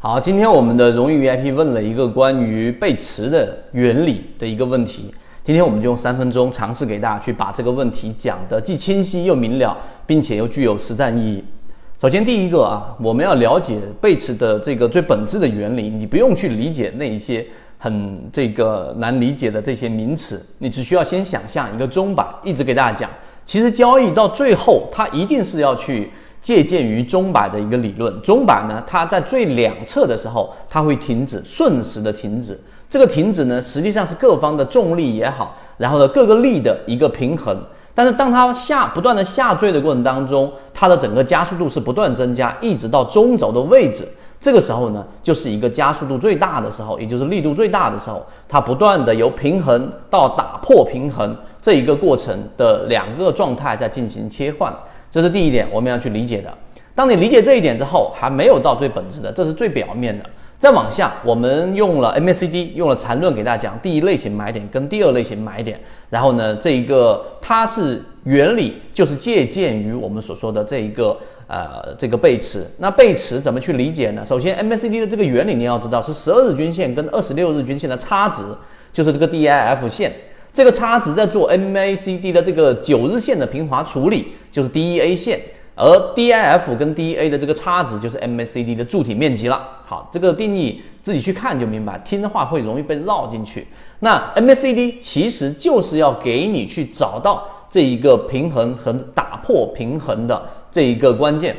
好，今天我们的荣誉 VIP 问了一个关于背驰的原理的一个问题，今天我们就用三分钟尝试给大家去把这个问题讲得既清晰又明了，并且又具有实战意义。首先第一个啊，我们要了解背驰的这个最本质的原理，你不用去理解那一些很这个难理解的这些名词，你只需要先想象一个钟摆，一直给大家讲，其实交易到最后，它一定是要去。借鉴于钟摆的一个理论，钟摆呢，它在最两侧的时候，它会停止，瞬时的停止。这个停止呢，实际上是各方的重力也好，然后呢各个力的一个平衡。但是当它下不断的下坠的过程当中，它的整个加速度是不断增加，一直到中轴的位置。这个时候呢，就是一个加速度最大的时候，也就是力度最大的时候，它不断的由平衡到打破平衡这一个过程的两个状态在进行切换。这是第一点，我们要去理解的。当你理解这一点之后，还没有到最本质的，这是最表面的。再往下，我们用了 MACD，用了缠论给大家讲第一类型买点跟第二类型买点。然后呢，这一个它是原理，就是借鉴于我们所说的这一个呃这个背驰。那背驰怎么去理解呢？首先，MACD 的这个原理你要知道是十二日均线跟二十六日均线的差值，就是这个 DIF 线。这个差值在做 MACD 的这个九日线的平滑处理，就是 DEA 线，而 DIF 跟 DEA 的这个差值就是 MACD 的柱体面积了。好，这个定义自己去看就明白，听的话会容易被绕进去。那 MACD 其实就是要给你去找到这一个平衡和打破平衡的这一个关键。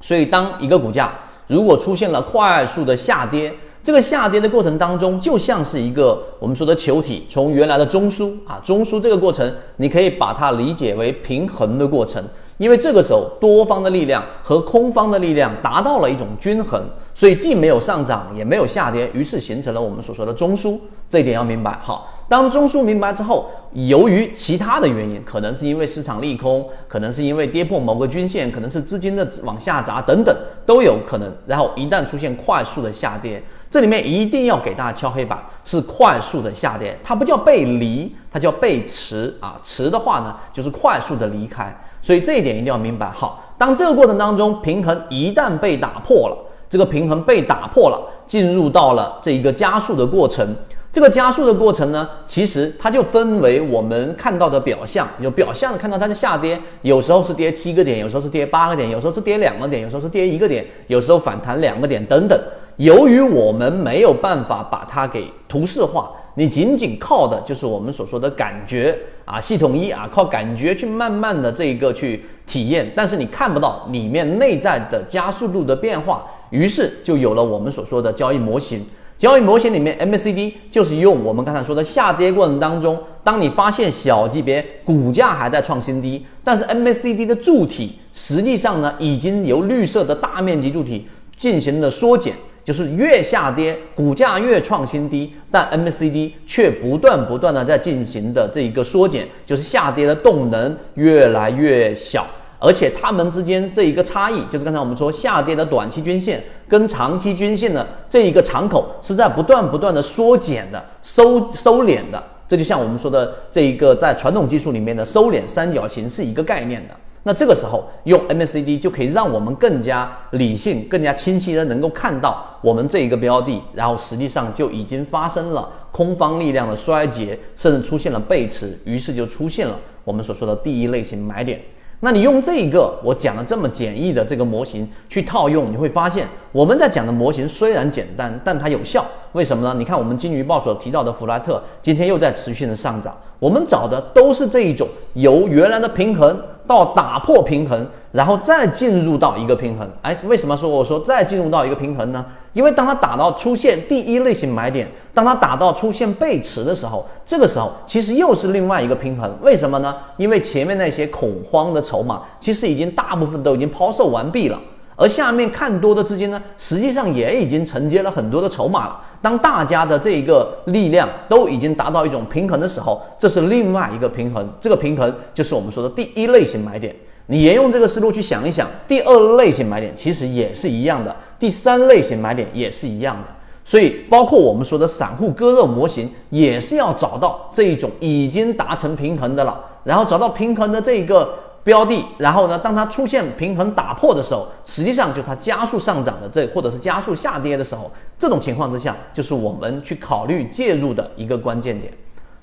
所以，当一个股价如果出现了快速的下跌，这个下跌的过程当中，就像是一个我们说的球体从原来的中枢啊，中枢这个过程，你可以把它理解为平衡的过程，因为这个时候多方的力量和空方的力量达到了一种均衡，所以既没有上涨也没有下跌，于是形成了我们所说的中枢。这一点要明白。好，当中枢明白之后，由于其他的原因，可能是因为市场利空，可能是因为跌破某个均线，可能是资金的往下砸等等都有可能。然后一旦出现快速的下跌。这里面一定要给大家敲黑板，是快速的下跌，它不叫背离，它叫背驰啊。驰的话呢，就是快速的离开，所以这一点一定要明白。好，当这个过程当中平衡一旦被打破了，这个平衡被打破了，进入到了这一个加速的过程。这个加速的过程呢，其实它就分为我们看到的表象，有表象的看到它的下跌，有时候是跌七个点，有时候是跌八个点，有时候是跌两个点，有时候是跌一个点，有时候反弹两个点等等。由于我们没有办法把它给图示化，你仅仅靠的就是我们所说的感觉啊，系统一啊，靠感觉去慢慢的这一个去体验，但是你看不到里面内在的加速度的变化，于是就有了我们所说的交易模型。交易模型里面，MACD 就是用我们刚才说的下跌过程当中，当你发现小级别股价还在创新低，但是 MACD 的柱体实际上呢，已经由绿色的大面积柱体进行了缩减。就是越下跌，股价越创新低，但 MACD 却不断不断的在进行的这一个缩减，就是下跌的动能越来越小，而且它们之间这一个差异，就是刚才我们说下跌的短期均线跟长期均线的这一个敞口是在不断不断的缩减的、收收敛的，这就像我们说的这一个在传统技术里面的收敛三角形是一个概念的。那这个时候用 MACD 就可以让我们更加理性、更加清晰的能够看到我们这一个标的，然后实际上就已经发生了空方力量的衰竭，甚至出现了背驰，于是就出现了我们所说的第一类型买点。那你用这一个我讲的这么简易的这个模型去套用，你会发现我们在讲的模型虽然简单，但它有效。为什么呢？你看我们金鱼报所提到的弗莱特今天又在持续的上涨，我们找的都是这一种由原来的平衡。到打破平衡，然后再进入到一个平衡。哎，为什么说我说再进入到一个平衡呢？因为当它打到出现第一类型买点，当它打到出现背驰的时候，这个时候其实又是另外一个平衡。为什么呢？因为前面那些恐慌的筹码其实已经大部分都已经抛售完毕了。而下面看多的资金呢，实际上也已经承接了很多的筹码了。当大家的这一个力量都已经达到一种平衡的时候，这是另外一个平衡。这个平衡就是我们说的第一类型买点。你沿用这个思路去想一想，第二类型买点其实也是一样的，第三类型买点也是一样的。所以，包括我们说的散户割肉模型，也是要找到这一种已经达成平衡的了，然后找到平衡的这一个。标的，然后呢，当它出现平衡打破的时候，实际上就它加速上涨的这，或者是加速下跌的时候，这种情况之下，就是我们去考虑介入的一个关键点。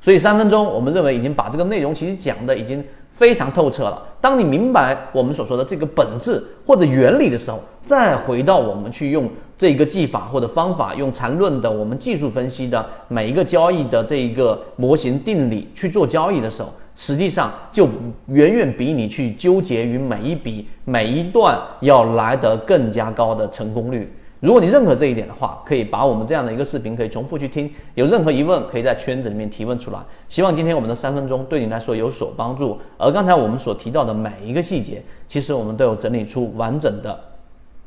所以三分钟，我们认为已经把这个内容其实讲的已经非常透彻了。当你明白我们所说的这个本质或者原理的时候，再回到我们去用这个技法或者方法，用缠论的我们技术分析的每一个交易的这一个模型定理去做交易的时候，实际上就远远比你去纠结于每一笔每一段要来得更加高的成功率。如果你认可这一点的话，可以把我们这样的一个视频可以重复去听。有任何疑问，可以在圈子里面提问出来。希望今天我们的三分钟对你来说有所帮助。而刚才我们所提到的每一个细节，其实我们都有整理出完整的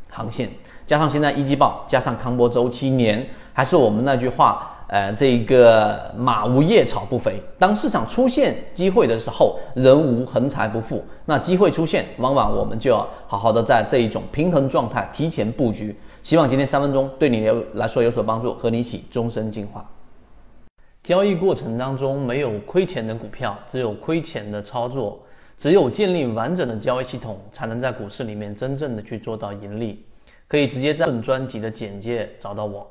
航线，加上现在一季报，加上康波周期年，还是我们那句话。呃，这个马无夜草不肥。当市场出现机会的时候，人无横财不富。那机会出现，往往我们就要好好的在这一种平衡状态提前布局。希望今天三分钟对你有来说有所帮助，和你一起终身进化。交易过程当中没有亏钱的股票，只有亏钱的操作。只有建立完整的交易系统，才能在股市里面真正的去做到盈利。可以直接在本专辑的简介找到我。